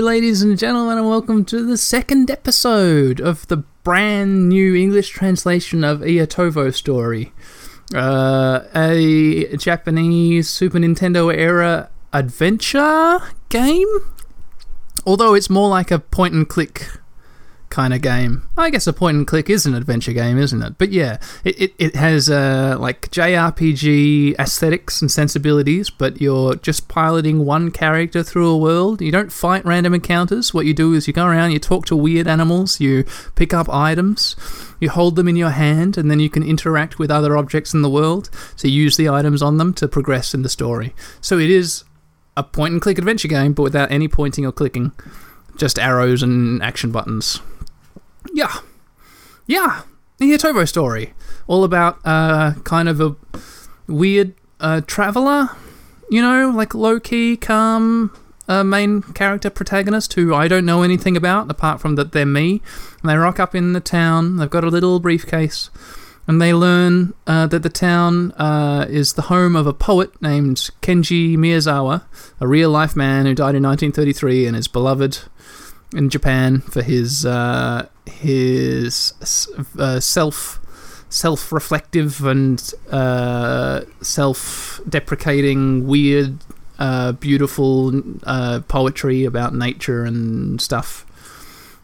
Ladies and gentlemen, and welcome to the second episode of the brand new English translation of Iatovo Story, uh, a Japanese Super Nintendo era adventure game. Although it's more like a point and click kind of game. I guess a point and click is an adventure game, isn't it? But yeah, it, it, it has uh, like JRPG aesthetics and sensibilities, but you're just piloting one character through a world. You don't fight random encounters. What you do is you go around, you talk to weird animals, you pick up items, you hold them in your hand, and then you can interact with other objects in the world. to use the items on them to progress in the story. So it is a point and click adventure game, but without any pointing or clicking. Just arrows and action buttons. Yeah. Yeah. The Yatobo story. All about uh, kind of a weird uh, traveler, you know, like low key, calm uh, main character protagonist who I don't know anything about apart from that they're me. And they rock up in the town, they've got a little briefcase, and they learn uh, that the town uh, is the home of a poet named Kenji Miyazawa, a real life man who died in 1933 and is beloved in Japan for his uh, his uh, self self reflective and uh, self deprecating, weird, uh, beautiful uh, poetry about nature and stuff.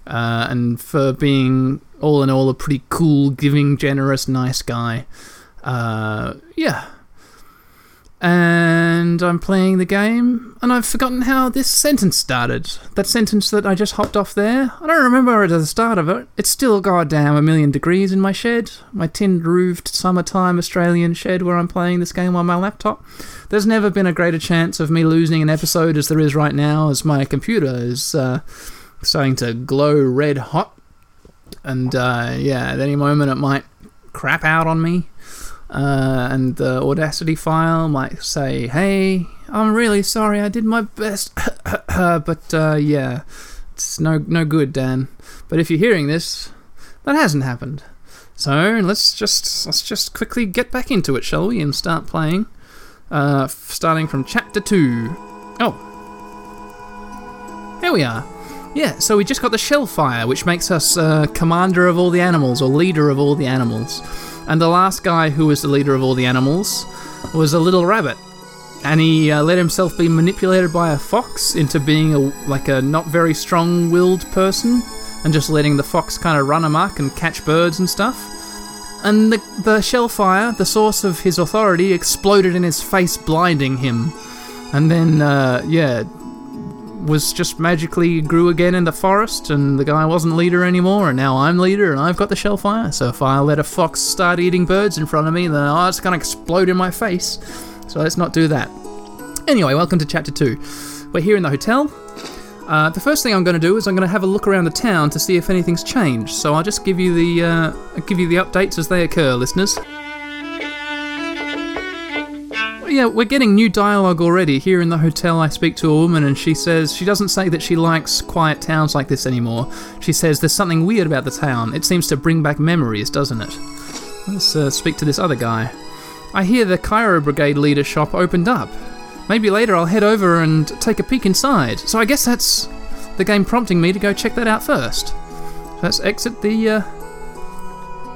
Uh, and for being all in all a pretty cool, giving, generous, nice guy. yeah and I'm playing the game, and I've forgotten how this sentence started. That sentence that I just hopped off there. I don't remember it at the start of it. It's still goddamn a million degrees in my shed, my tin roofed summertime Australian shed where I'm playing this game on my laptop. There's never been a greater chance of me losing an episode as there is right now, as my computer is uh, starting to glow red hot. And uh, yeah, at any moment it might crap out on me. Uh, and the Audacity file might say, hey, I'm really sorry, I did my best, but uh, yeah, it's no, no good, Dan. But if you're hearing this, that hasn't happened. So let's just let's just quickly get back into it, shall we, and start playing. Uh, starting from chapter two. Oh, here we are. Yeah, so we just got the Shellfire, which makes us uh, commander of all the animals or leader of all the animals. And the last guy who was the leader of all the animals was a little rabbit. And he uh, let himself be manipulated by a fox into being a, like a not very strong willed person and just letting the fox kind of run amok and catch birds and stuff. And the, the shellfire, the source of his authority, exploded in his face, blinding him. And then, uh, yeah, was just magically grew again in the forest, and the guy wasn't leader anymore, and now I'm leader, and I've got the shellfire. So if I let a fox start eating birds in front of me, then oh, it's gonna explode in my face. So let's not do that. Anyway, welcome to chapter two. We're here in the hotel. Uh, the first thing I'm going to do is I'm going to have a look around the town to see if anything's changed. So I'll just give you the uh, give you the updates as they occur, listeners yeah, we're getting new dialogue already. Here in the hotel, I speak to a woman and she says she doesn't say that she likes quiet towns like this anymore. She says there's something weird about the town. It seems to bring back memories, doesn't it? Let's uh, speak to this other guy. I hear the Cairo Brigade leader shop opened up. Maybe later I'll head over and take a peek inside. So I guess that's the game prompting me to go check that out first. So let's exit the uh,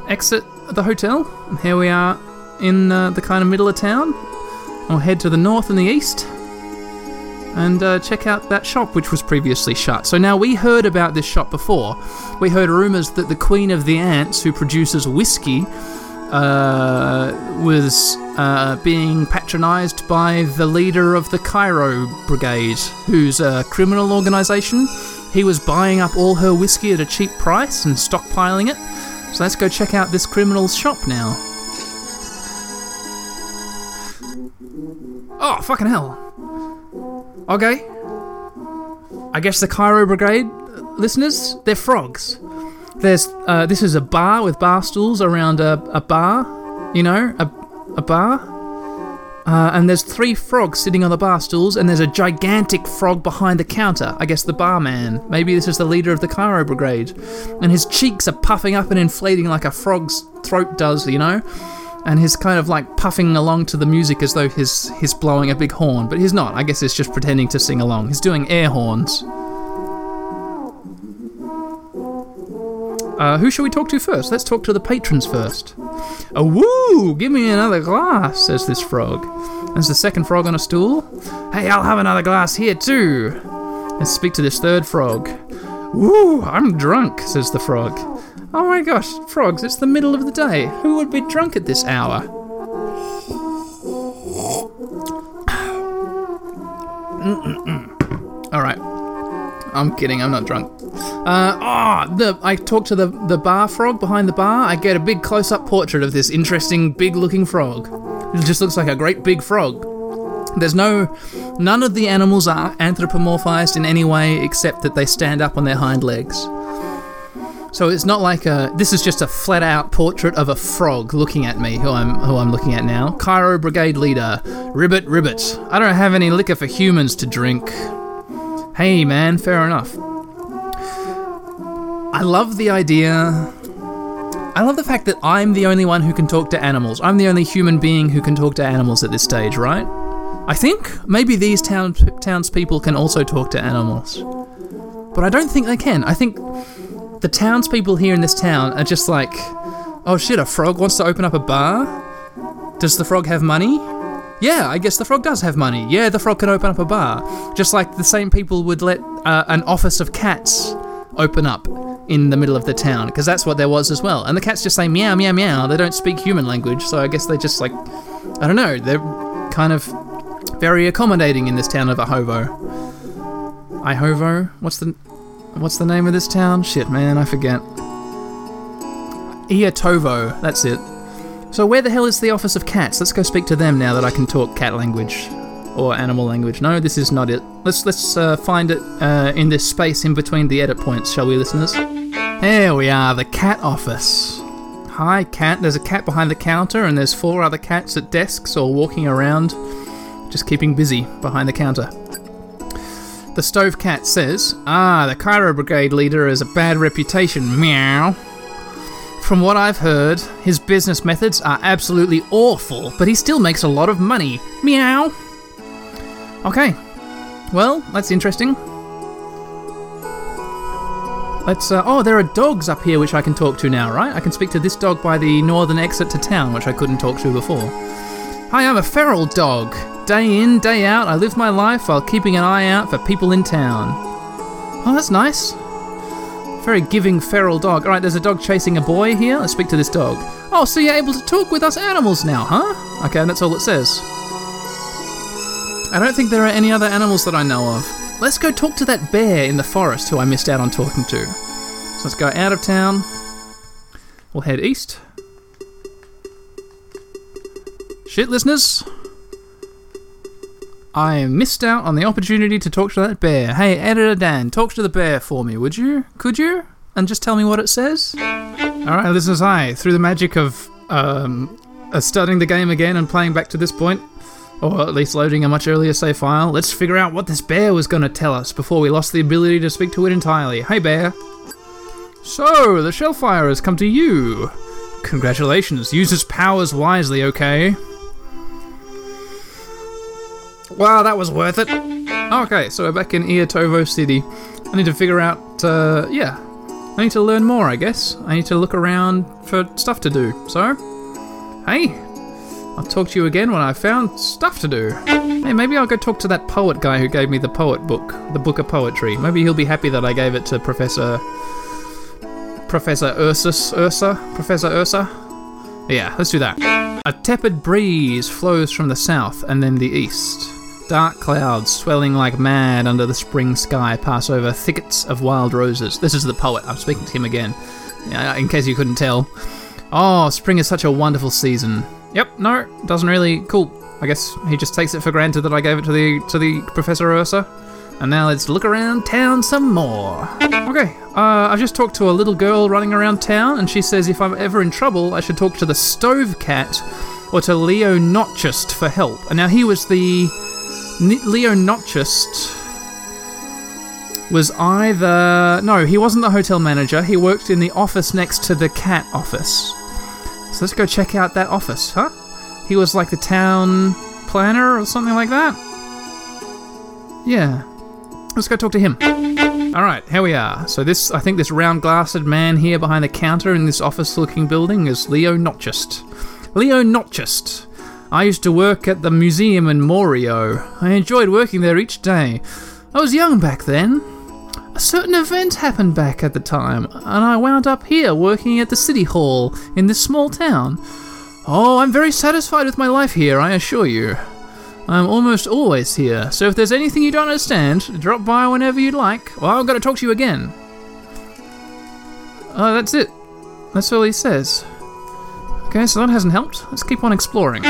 exit the hotel. And here we are in uh, the kind of middle of town. I'll head to the north and the east and uh, check out that shop which was previously shut. So now we heard about this shop before. We heard rumours that the Queen of the Ants, who produces whiskey, uh, was uh, being patronised by the leader of the Cairo Brigade, who's a criminal organisation. He was buying up all her whiskey at a cheap price and stockpiling it. So let's go check out this criminal's shop now. Fucking hell. Okay. I guess the Cairo Brigade listeners, they're frogs. There's uh, this is a bar with bar stools around a, a bar, you know, a, a bar. Uh, and there's three frogs sitting on the bar stools, and there's a gigantic frog behind the counter. I guess the barman. Maybe this is the leader of the Cairo Brigade. And his cheeks are puffing up and inflating like a frog's throat does, you know? and he's kind of like puffing along to the music as though he's he's blowing a big horn, but he's not. I guess he's just pretending to sing along. He's doing air horns. Uh, who shall we talk to first? Let's talk to the patrons first. Oh, woo! Give me another glass, says this frog. There's the second frog on a stool. Hey, I'll have another glass here too. Let's speak to this third frog. Woo! I'm drunk, says the frog. Oh my gosh, frogs, it's the middle of the day. Who would be drunk at this hour? Alright. I'm kidding, I'm not drunk. Uh, oh, the, I talk to the, the bar frog behind the bar. I get a big close up portrait of this interesting, big looking frog. It just looks like a great big frog. There's no. None of the animals are anthropomorphized in any way except that they stand up on their hind legs. So it's not like a. This is just a flat out portrait of a frog looking at me, who I'm who I'm looking at now. Cairo Brigade Leader, Ribbit Ribbit. I don't have any liquor for humans to drink. Hey man, fair enough. I love the idea. I love the fact that I'm the only one who can talk to animals. I'm the only human being who can talk to animals at this stage, right? I think maybe these town townspeople can also talk to animals, but I don't think they can. I think the townspeople here in this town are just like, oh shit, a frog wants to open up a bar. Does the frog have money? Yeah, I guess the frog does have money. Yeah, the frog can open up a bar. Just like the same people would let uh, an office of cats open up in the middle of the town, because that's what there was as well. And the cats just say meow, meow, meow. They don't speak human language, so I guess they just like, I don't know, they're kind of very accommodating in this town of Ahovo. Ihovo? What's the what's the name of this town? Shit, man, I forget. Iatovo, that's it. So where the hell is the office of cats? Let's go speak to them now that I can talk cat language or animal language. No, this is not it. Let's let's uh, find it uh, in this space in between the edit points, shall we, listeners? Here we are, the cat office. Hi, cat. There's a cat behind the counter, and there's four other cats at desks or walking around just keeping busy behind the counter. The stove cat says, Ah, the Cairo Brigade leader has a bad reputation, meow. From what I've heard, his business methods are absolutely awful, but he still makes a lot of money, meow. Okay, well, that's interesting. Let's. Uh, oh, there are dogs up here which I can talk to now, right? I can speak to this dog by the northern exit to town, which I couldn't talk to before. Hi, I'm a feral dog. Day in, day out, I live my life while keeping an eye out for people in town. Oh, that's nice. Very giving feral dog. Alright, there's a dog chasing a boy here. Let's speak to this dog. Oh, so you're able to talk with us animals now, huh? Okay, that's all it says. I don't think there are any other animals that I know of. Let's go talk to that bear in the forest who I missed out on talking to. So let's go out of town. We'll head east. Shit, listeners. I missed out on the opportunity to talk to that bear. Hey, Editor Dan, talk to the bear for me, would you? Could you? And just tell me what it says? Alright, listeners, hi. Through the magic of um, uh, starting the game again and playing back to this point, or at least loading a much earlier save file, let's figure out what this bear was going to tell us before we lost the ability to speak to it entirely. Hey, bear. So, the Shellfire has come to you. Congratulations. Use its powers wisely, okay? Wow, that was worth it. Okay, so we're back in Iatovo City. I need to figure out, uh, yeah. I need to learn more, I guess. I need to look around for stuff to do. So, hey, I'll talk to you again when I've found stuff to do. Hey, maybe I'll go talk to that poet guy who gave me the poet book, the book of poetry. Maybe he'll be happy that I gave it to Professor. Professor Ursus? Ursa? Professor Ursa? Yeah, let's do that. A tepid breeze flows from the south and then the east. Dark clouds, swelling like mad under the spring sky, pass over thickets of wild roses. This is the poet. I'm speaking to him again, in case you couldn't tell. Oh, spring is such a wonderful season. Yep, no, doesn't really. Cool. I guess he just takes it for granted that I gave it to the to the Professor Ursa. And now let's look around town some more. Okay, uh, I've just talked to a little girl running around town, and she says if I'm ever in trouble, I should talk to the Stove Cat or to Leo Notchist for help. And now he was the Leo Notchist was either no, he wasn't the hotel manager. He worked in the office next to the cat office. So let's go check out that office, huh? He was like the town planner or something like that. Yeah, let's go talk to him. All right, here we are. So this, I think, this round-glassed man here behind the counter in this office-looking building is Leo Notchist. Leo Notchist. I used to work at the museum in Morio. I enjoyed working there each day. I was young back then. A certain event happened back at the time, and I wound up here working at the city hall in this small town. Oh, I'm very satisfied with my life here, I assure you. I'm almost always here, so if there's anything you don't understand, drop by whenever you'd like, or I've got to talk to you again. Oh, that's it. That's all he says. Okay, so that hasn't helped. Let's keep on exploring.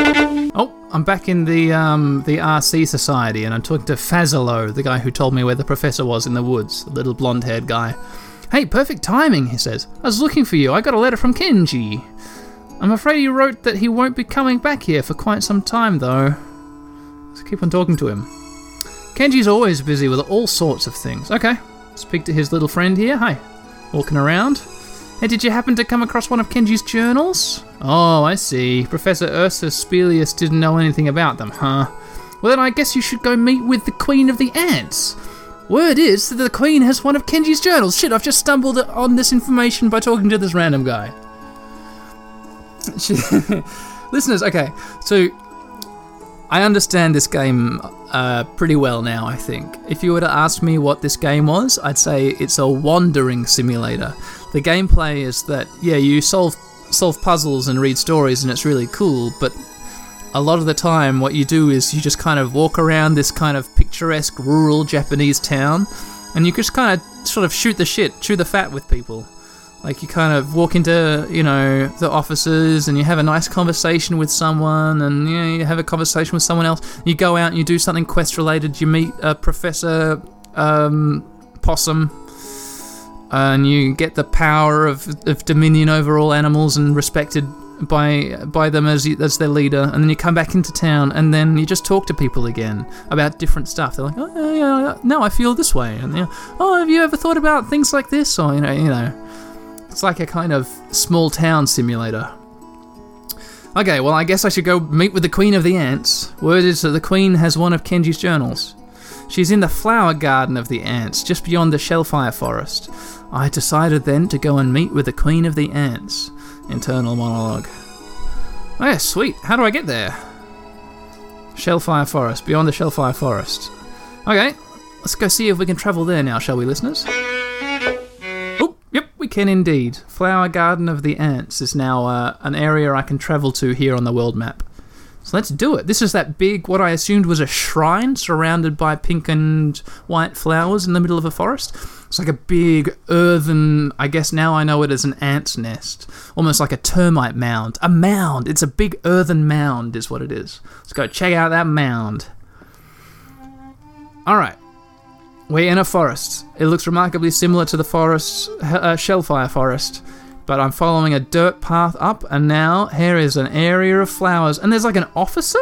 Oh, I'm back in the um, the RC Society, and I'm talking to Fazolo, the guy who told me where the professor was in the woods, the little blonde-haired guy. Hey, perfect timing, he says. I was looking for you. I got a letter from Kenji. I'm afraid he wrote that he won't be coming back here for quite some time, though. Let's keep on talking to him. Kenji's always busy with all sorts of things. Okay, speak to his little friend here. Hi. Walking around. Hey, did you happen to come across one of Kenji's journals? Oh, I see. Professor Ursus Spelaeus didn't know anything about them, huh? Well, then I guess you should go meet with the Queen of the Ants. Word is that the Queen has one of Kenji's journals. Shit, I've just stumbled on this information by talking to this random guy. Listeners, okay, so I understand this game uh, pretty well now, I think. If you were to ask me what this game was, I'd say it's a wandering simulator. The gameplay is that, yeah, you solve solve puzzles and read stories, and it's really cool, but a lot of the time, what you do is you just kind of walk around this kind of picturesque rural Japanese town, and you just kind of sort of shoot the shit, chew the fat with people. Like you kind of walk into, you know, the offices and you have a nice conversation with someone, and you, know, you have a conversation with someone else. You go out and you do something quest related. You meet a Professor um, Possum, and you get the power of, of dominion over all animals and respected by by them as as their leader, and then you come back into town, and then you just talk to people again about different stuff. They're like, oh yeah, yeah, no, I feel this way, and know, oh, have you ever thought about things like this, or you know, you know, it's like a kind of small town simulator. Okay, well, I guess I should go meet with the Queen of the Ants. Word is that the Queen has one of Kenji's journals. She's in the flower garden of the ants, just beyond the Shellfire Forest. I decided then to go and meet with the Queen of the Ants. Internal monologue. Oh, yeah, sweet. How do I get there? Shellfire Forest, beyond the Shellfire Forest. Okay, let's go see if we can travel there now, shall we, listeners? Can indeed. Flower Garden of the Ants is now uh, an area I can travel to here on the world map. So let's do it. This is that big, what I assumed was a shrine surrounded by pink and white flowers in the middle of a forest. It's like a big earthen, I guess now I know it as an ant's nest. Almost like a termite mound. A mound! It's a big earthen mound, is what it is. Let's go check out that mound. Alright. We're in a forest. It looks remarkably similar to the forest, uh, Shellfire Forest but I'm following a dirt path up, and now here is an area of flowers, and there's like an officer?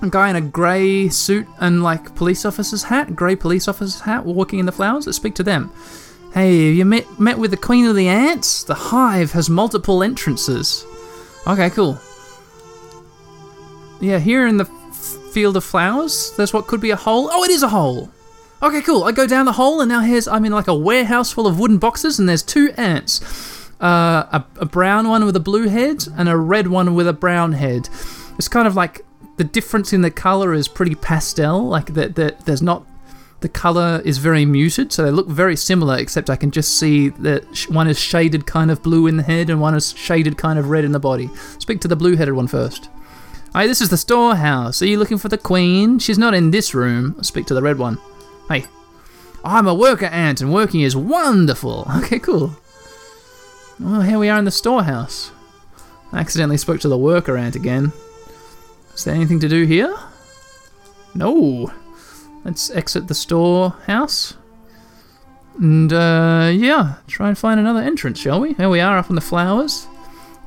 A guy in a grey suit and like police officer's hat, grey police officer's hat, walking in the flowers. Let's speak to them. Hey, have you met, met with the Queen of the Ants? The hive has multiple entrances. Okay, cool. Yeah, here in the field of flowers, there's what could be a hole. Oh, it is a hole! Okay, cool. I go down the hole, and now here's I'm in like a warehouse full of wooden boxes, and there's two ants. Uh, a, a brown one with a blue head and a red one with a brown head. It's kind of like the difference in the color is pretty pastel. Like that, the, there's not the color is very muted, so they look very similar. Except I can just see that one is shaded kind of blue in the head and one is shaded kind of red in the body. Speak to the blue-headed one first. Hi, this is the storehouse. Are you looking for the queen? She's not in this room. Speak to the red one. Hey, I'm a worker ant and working is wonderful. Okay, cool. Well, here we are in the storehouse. I accidentally spoke to the worker ant again. Is there anything to do here? No. Let's exit the storehouse. And, uh, yeah, try and find another entrance, shall we? Here we are up in the flowers.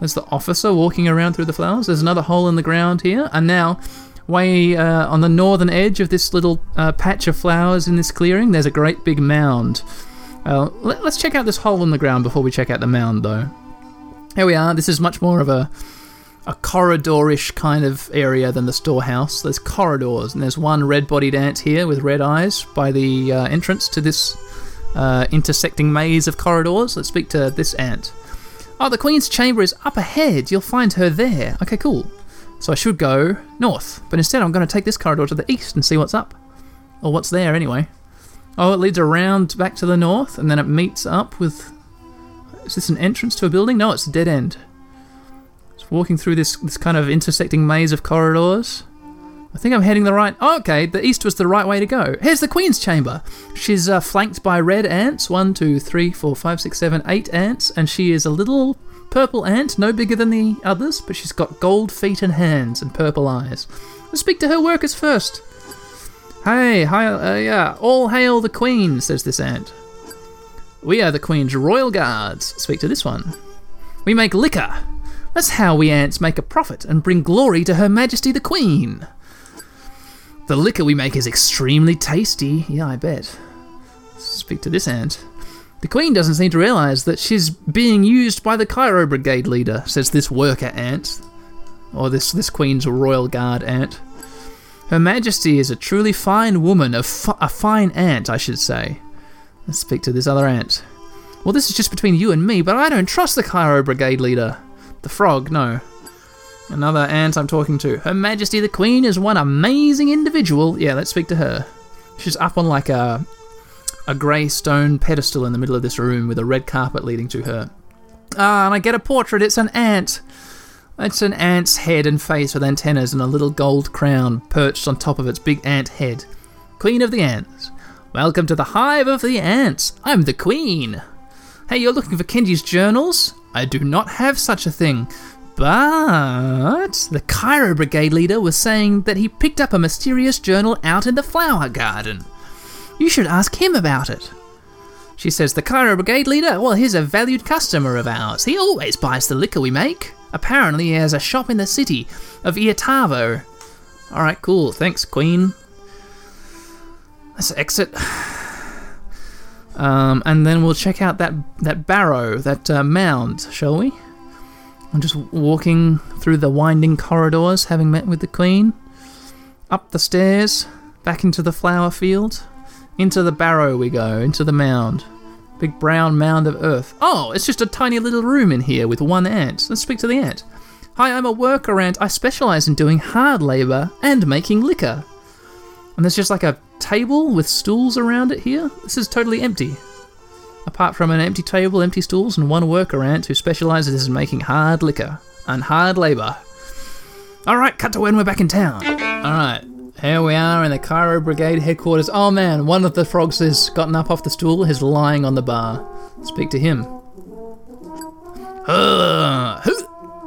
There's the officer walking around through the flowers. There's another hole in the ground here. And now way uh, on the northern edge of this little uh, patch of flowers in this clearing, there's a great big mound. Uh, let, us check out this hole in the ground before we check out the mound, though. Here we are. This is much more of a a corridorish kind of area than the storehouse. There's corridors, and there's one red-bodied ant here with red eyes by the uh, entrance to this uh, intersecting maze of corridors. Let's speak to this ant. Oh, the Queen's chamber is up ahead. You'll find her there. Okay, cool. So I should go north, but instead I'm going to take this corridor to the east and see what's up. Or what's there, anyway. Oh, it leads around back to the north, and then it meets up with. Is this an entrance to a building? No, it's a dead end. It's walking through this, this kind of intersecting maze of corridors. I think I'm heading the right. Oh, okay, the east was the right way to go. Here's the Queen's chamber. She's uh, flanked by red ants. One, two, three, four, five, six, seven, eight ants, and she is a little purple ant, no bigger than the others, but she's got gold feet and hands and purple eyes. Let's speak to her workers first. Hey, hi, uh, yeah, all hail the Queen, says this ant. We are the Queen's royal guards. Speak to this one. We make liquor. That's how we ants make a profit and bring glory to Her Majesty the Queen. The liquor we make is extremely tasty. Yeah, I bet. Speak to this ant. The Queen doesn't seem to realise that she's being used by the Cairo Brigade leader, says this worker ant. Or this, this Queen's Royal Guard ant. Her Majesty is a truly fine woman, a, a fine ant, I should say. Let's speak to this other ant. Well, this is just between you and me, but I don't trust the Cairo Brigade leader. The frog, no. Another ant I'm talking to. Her Majesty the Queen is one amazing individual. Yeah, let's speak to her. She's up on like a a grey stone pedestal in the middle of this room with a red carpet leading to her. Ah, and I get a portrait. It's an ant. It's an ant's head and face with antennas and a little gold crown perched on top of its big ant head. Queen of the Ants. Welcome to the Hive of the Ants. I'm the Queen. Hey, you're looking for Kenji's journals? I do not have such a thing. But the Cairo Brigade leader was saying that he picked up a mysterious journal out in the flower garden. You should ask him about it. She says, The Cairo Brigade leader? Well, he's a valued customer of ours. He always buys the liquor we make. Apparently, he has a shop in the city of Iatavo. Alright, cool. Thanks, Queen. Let's exit. Um, and then we'll check out that, that barrow, that uh, mound, shall we? I'm just walking through the winding corridors, having met with the Queen. Up the stairs, back into the flower field. Into the barrow we go, into the mound. Big brown mound of earth. Oh, it's just a tiny little room in here with one ant. Let's speak to the ant. Hi, I'm a worker ant. I specialize in doing hard labor and making liquor. And there's just like a table with stools around it here. This is totally empty. Apart from an empty table, empty stools, and one worker ant who specializes in making hard liquor and hard labor. Alright, cut to when we're back in town. Alright, here we are in the Cairo Brigade headquarters. Oh man, one of the frogs has gotten up off the stool, is lying on the bar. Speak to him.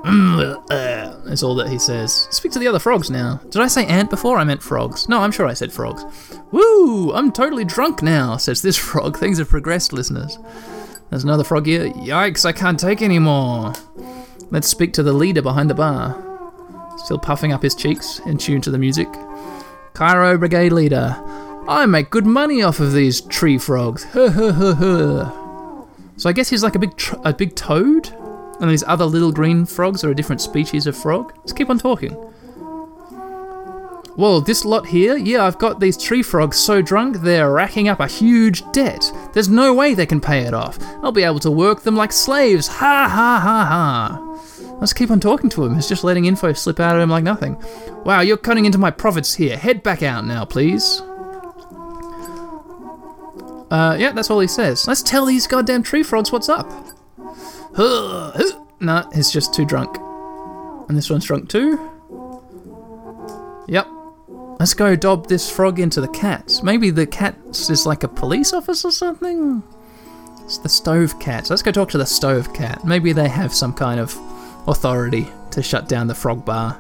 Mm, uh, That's all that he says. Speak to the other frogs now. Did I say ant before? I meant frogs. No, I'm sure I said frogs. Woo! I'm totally drunk now, says this frog. Things have progressed, listeners. There's another frog here. Yikes, I can't take any more. Let's speak to the leader behind the bar. Still puffing up his cheeks, in tune to the music. Cairo Brigade leader. I make good money off of these tree frogs. so I guess he's like a big tr- a big toad, and these other little green frogs are a different species of frog. Let's keep on talking. Well, this lot here, yeah, I've got these tree frogs so drunk they're racking up a huge debt. There's no way they can pay it off. I'll be able to work them like slaves. Ha ha ha ha. Let's keep on talking to him. He's just letting info slip out of him like nothing. Wow, you're cutting into my profits here. Head back out now, please. Uh, yeah, that's all he says. Let's tell these goddamn tree frogs what's up. No, he's just too drunk. And this one's drunk too. Yep. Let's go dob this frog into the cat. Maybe the cat is like a police officer or something? It's the stove cat. Let's go talk to the stove cat. Maybe they have some kind of authority to shut down the frog bar.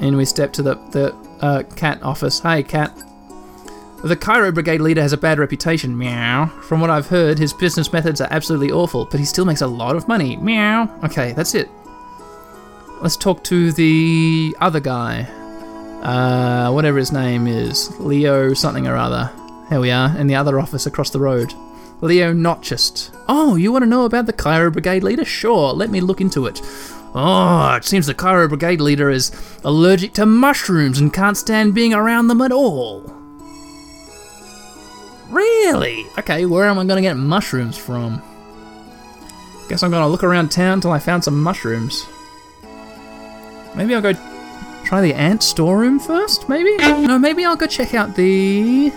And we step to the, the uh, cat office. Hey, cat. The Cairo Brigade leader has a bad reputation, meow. From what I've heard, his business methods are absolutely awful, but he still makes a lot of money, meow. Okay, that's it. Let's talk to the other guy. Uh, whatever his name is. Leo something or other. Here we are, in the other office across the road. Leo Notchist. Oh, you want to know about the Cairo Brigade leader? Sure, let me look into it. Oh, it seems the Cairo Brigade leader is allergic to mushrooms and can't stand being around them at all. Really? Okay, where am I to get mushrooms from? Guess I'm to look around town till I found some mushrooms. Maybe I'll go try the ant storeroom first, maybe? No, maybe I'll go check out the.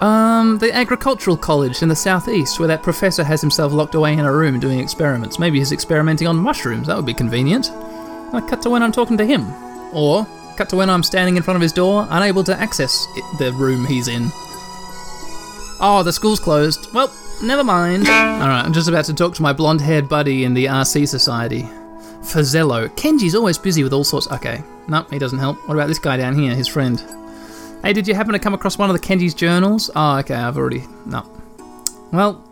Um, the agricultural college in the southeast, where that professor has himself locked away in a room doing experiments. Maybe he's experimenting on mushrooms. That would be convenient. I cut to when I'm talking to him, or cut to when I'm standing in front of his door, unable to access the room he's in. Oh, the school's closed. Well, never mind. Alright, I'm just about to talk to my blonde haired buddy in the RC Society. Fazello. Kenji's always busy with all sorts. Okay, no, he doesn't help. What about this guy down here, his friend? Hey, did you happen to come across one of the Kenji's journals? Oh, okay, I've already. No. Well,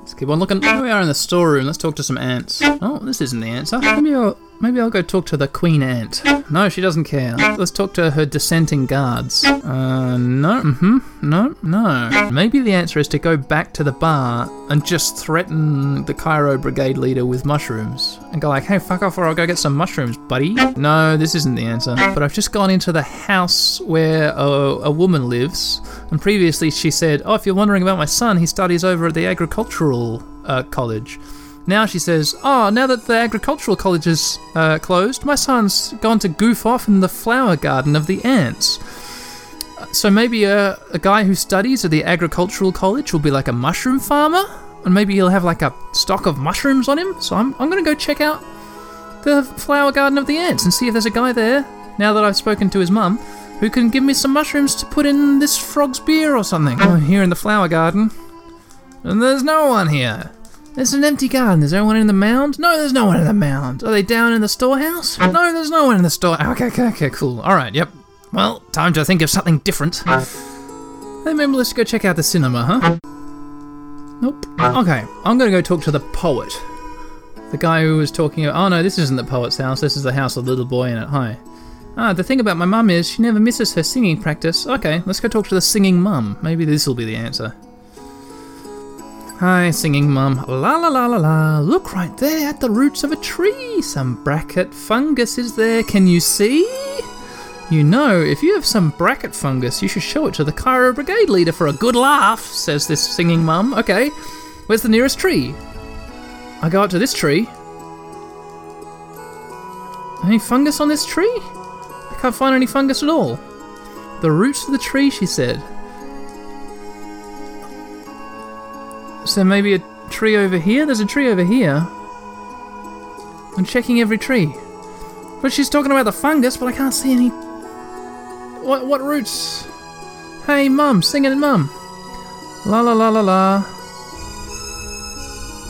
let's keep on looking. Here we are in the storeroom. Let's talk to some ants. Oh, this isn't the answer. Maybe I'll, maybe I'll go talk to the queen ant. No, she doesn't care. Let's talk to her dissenting guards. Uh, no. Mm-hmm. No, no. Maybe the answer is to go back to the bar and just threaten the Cairo Brigade leader with mushrooms and go like, "Hey, fuck off, or I'll go get some mushrooms, buddy." No, this isn't the answer. But I've just gone into the house where a, a woman lives, and previously she said, "Oh, if you're wondering about my son, he studies over at the agricultural uh, college." Now she says, Oh, now that the agricultural college is uh, closed, my son's gone to goof off in the flower garden of the ants. So maybe a, a guy who studies at the agricultural college will be like a mushroom farmer? And maybe he'll have like a stock of mushrooms on him? So I'm, I'm going to go check out the flower garden of the ants and see if there's a guy there, now that I've spoken to his mum, who can give me some mushrooms to put in this frog's beer or something. Oh, here in the flower garden. And there's no one here. There's an empty garden. Is there anyone in the mound? No, there's no one in the mound. Are they down in the storehouse? No, there's no one in the store. Okay, okay, okay, cool. All right, yep. Well, time to think of something different. Then maybe let's go check out the cinema, huh? Nope. Okay, I'm gonna go talk to the poet. The guy who was talking. Oh no, this isn't the poet's house. This is the house of the little boy in it. Hi. Ah, the thing about my mum is she never misses her singing practice. Okay, let's go talk to the singing mum. Maybe this will be the answer. Hi, singing mum. La la la la la. Look right there at the roots of a tree. Some bracket fungus is there. Can you see? You know, if you have some bracket fungus, you should show it to the Cairo Brigade leader for a good laugh, says this singing mum. Okay, where's the nearest tree? I go up to this tree. Any fungus on this tree? I can't find any fungus at all. The roots of the tree, she said. Is there maybe a tree over here? There's a tree over here. I'm checking every tree. But she's talking about the fungus, but I can't see any. What what roots? Hey, mum, sing it, mum. La la la la la.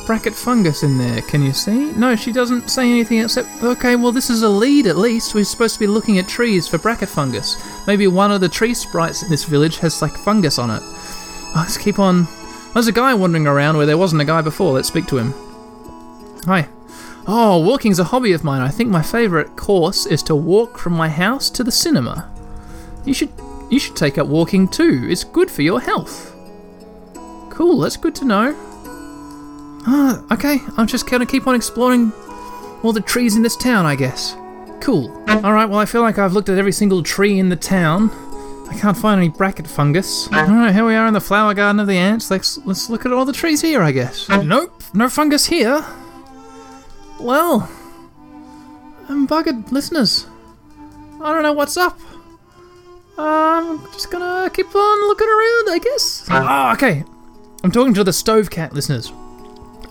Bracket fungus in there, can you see? No, she doesn't say anything except. Okay, well, this is a lead at least. We're supposed to be looking at trees for bracket fungus. Maybe one of the tree sprites in this village has like fungus on it. Oh, let's keep on. There's a guy wandering around where there wasn't a guy before. Let's speak to him. Hi. Oh, walking's a hobby of mine. I think my favourite course is to walk from my house to the cinema. You should you should take up walking too. It's good for your health. Cool, that's good to know. Ah, okay. I'm just gonna keep on exploring all the trees in this town, I guess. Cool. Alright, well I feel like I've looked at every single tree in the town. I can't find any bracket fungus. Alright, here we are in the flower garden of the ants. Let's let's look at all the trees here, I guess. Nope, no fungus here. Well, I'm buggered, listeners. I don't know what's up. I'm just gonna keep on looking around, I guess. Oh, okay. I'm talking to the stove cat, listeners.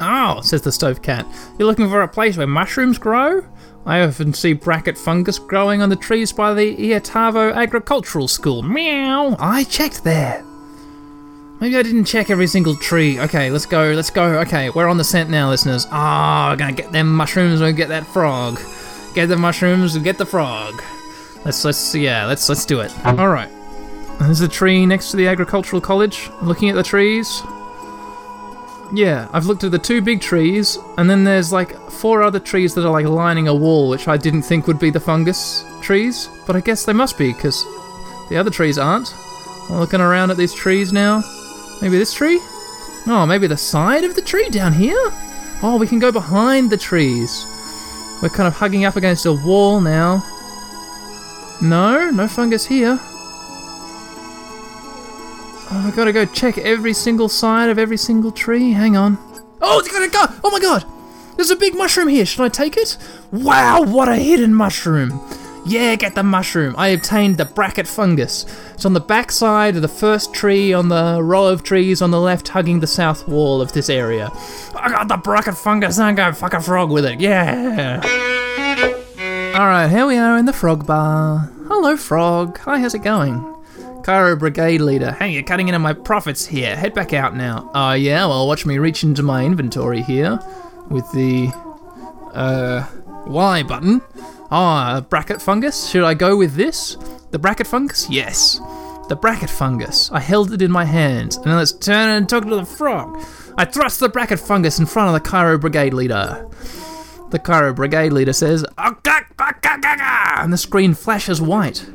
Oh, says the stove cat. You're looking for a place where mushrooms grow? I often see bracket fungus growing on the trees by the Iatavo Agricultural School. Meow. I checked there. Maybe I didn't check every single tree. Okay, let's go, let's go. Okay, we're on the scent now, listeners. Ah, we're gonna get them mushrooms and get that frog. Get the mushrooms and get the frog. Let's let's yeah, let's let's do it. Alright. There's a tree next to the agricultural college. Looking at the trees. Yeah, I've looked at the two big trees, and then there's like four other trees that are like lining a wall, which I didn't think would be the fungus trees, but I guess they must be, because the other trees aren't. I'm looking around at these trees now. Maybe this tree? Oh, maybe the side of the tree down here? Oh, we can go behind the trees. We're kind of hugging up against a wall now. No, no fungus here. Oh, we gotta go check every single side of every single tree. Hang on. Oh, it's gonna go! Oh my god! There's a big mushroom here. Should I take it? Wow, what a hidden mushroom! Yeah, get the mushroom. I obtained the bracket fungus. It's on the back side of the first tree on the row of trees on the left, hugging the south wall of this area. I got the bracket fungus. I'm gonna fuck a frog with it. Yeah. Alright, here we are in the frog bar. Hello, frog. Hi, how's it going? Cairo Brigade Leader. Hey, you're cutting into my profits here. Head back out now. Oh, yeah? Well, watch me reach into my inventory here with the uh, Y button. Ah, oh, bracket fungus. Should I go with this? The bracket fungus? Yes. The bracket fungus. I held it in my hands. And let's turn and talk to the frog. I thrust the bracket fungus in front of the Cairo Brigade Leader. The Cairo Brigade Leader says, and the screen flashes white.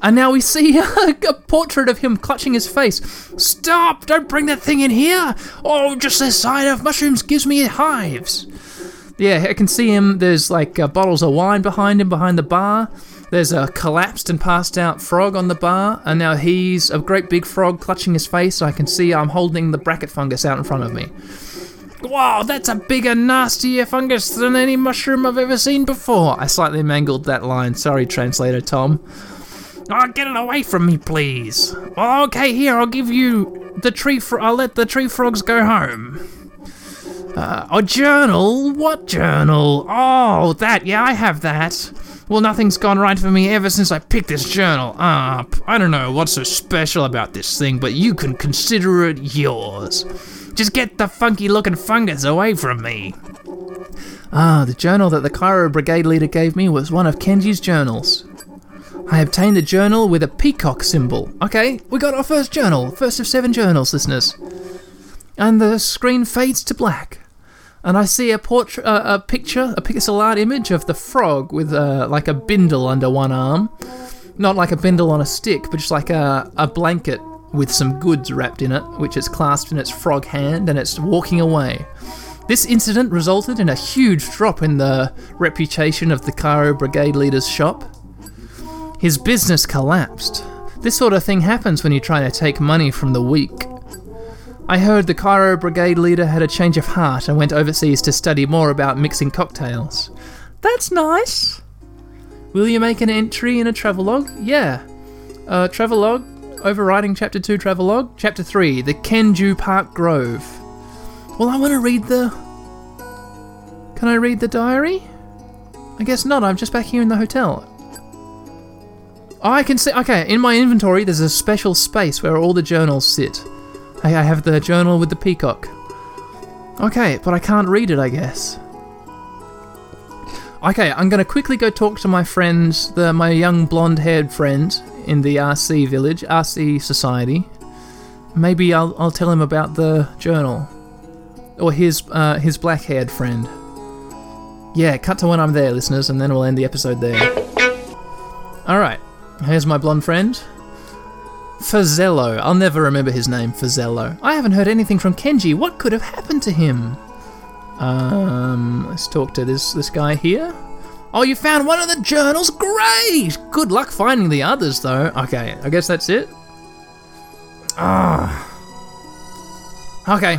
And now we see a, portrait of him clutching his face. Stop! Don't bring that thing in here! Oh, just the sight of mushrooms gives me hives. Yeah, I can see him. There's like uh, bottles of wine behind him, behind the bar. There's a collapsed and passed out frog on the bar, and now he's a great big frog clutching his face. I can see I'm holding the bracket fungus out in front of me. Wow, that's a bigger, nastier fungus than any mushroom I've ever seen before. I slightly mangled that line. Sorry, translator Tom. Oh, get it away from me, please. Oh, okay, here, I'll give you the tree. Fro- I'll let the tree frogs go home. Uh, a journal? What journal? Oh, that. Yeah, I have that. Well, nothing's gone right for me ever since I picked this journal up. I don't know what's so special about this thing, but you can consider it yours. Just get the funky looking fungus away from me. Ah, the journal that the Cairo Brigade leader gave me was one of Kenji's journals. I obtained a journal with a peacock symbol. Okay, we got our first journal. First of seven journals, listeners. And the screen fades to black. And I see a portrait, uh, a picture, a pixel art image of the frog with uh, like a bindle under one arm. Not like a bindle on a stick, but just like a, a blanket with some goods wrapped in it, which is clasped in its frog hand, and it's walking away. This incident resulted in a huge drop in the reputation of the Cairo Brigade leader's shop. His business collapsed. This sort of thing happens when you try to take money from the weak. I heard the Cairo Brigade leader had a change of heart and went overseas to study more about mixing cocktails. That's nice. Will you make an entry in a travelogue? Yeah. Uh, travelogue, overriding Chapter 2 travelogue. Chapter 3, the Kenju Park Grove. Well, I want to read the. Can I read the diary? I guess not, I'm just back here in the hotel. I can see. Okay, in my inventory, there's a special space where all the journals sit. Hey, I have the journal with the peacock. Okay, but I can't read it, I guess. Okay, I'm gonna quickly go talk to my friends, the my young blonde-haired friend in the RC village, RC society. Maybe I'll I'll tell him about the journal, or his uh, his black-haired friend. Yeah, cut to when I'm there, listeners, and then we'll end the episode there. All right. Here's my blonde friend. Fazello. I'll never remember his name, Fazello. I haven't heard anything from Kenji. What could have happened to him? Um, let's talk to this this guy here. Oh, you found one of the journals? Great! Good luck finding the others, though. Okay, I guess that's it. Ah. Okay.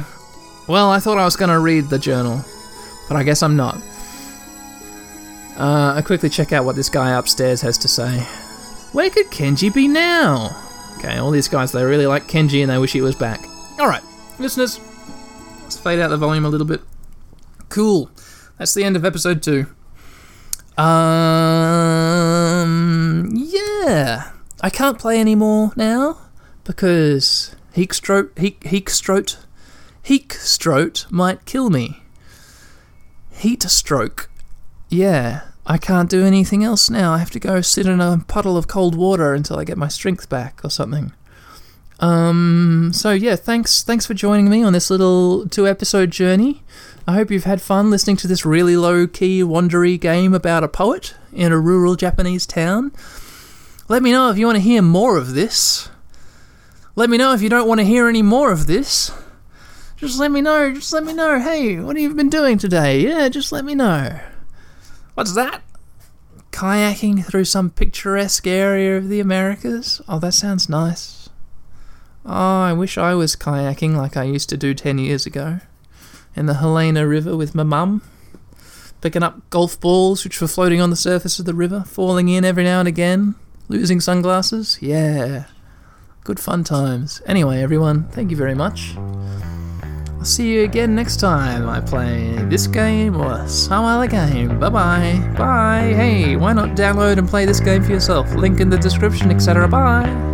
Well, I thought I was going to read the journal, but I guess I'm not. Uh, I quickly check out what this guy upstairs has to say. Where could Kenji be now? Okay, all these guys, they really like Kenji and they wish he was back. Alright, listeners, let's fade out the volume a little bit. Cool. That's the end of episode two. Um, yeah. I can't play anymore now because Heakstrote, Heek, Heakstrote, Heakstrote might kill me. Heat stroke. Yeah, I can't do anything else now. I have to go sit in a puddle of cold water until I get my strength back or something. Um, so yeah, thanks thanks for joining me on this little two episode journey. I hope you've had fun listening to this really low key wandery game about a poet in a rural Japanese town. Let me know if you want to hear more of this. Let me know if you don't want to hear any more of this. Just let me know, just let me know. Hey, what have you been doing today? Yeah, just let me know. What's that? Kayaking through some picturesque area of the Americas? Oh, that sounds nice. Oh, I wish I was kayaking like I used to do 10 years ago. In the Helena River with my mum. Picking up golf balls which were floating on the surface of the river, falling in every now and again. Losing sunglasses? Yeah. Good fun times. Anyway, everyone, thank you very much. I'll see you again next time I play this game or some other game. Bye bye. Bye. Hey, why not download and play this game for yourself? Link in the description, etc. Bye.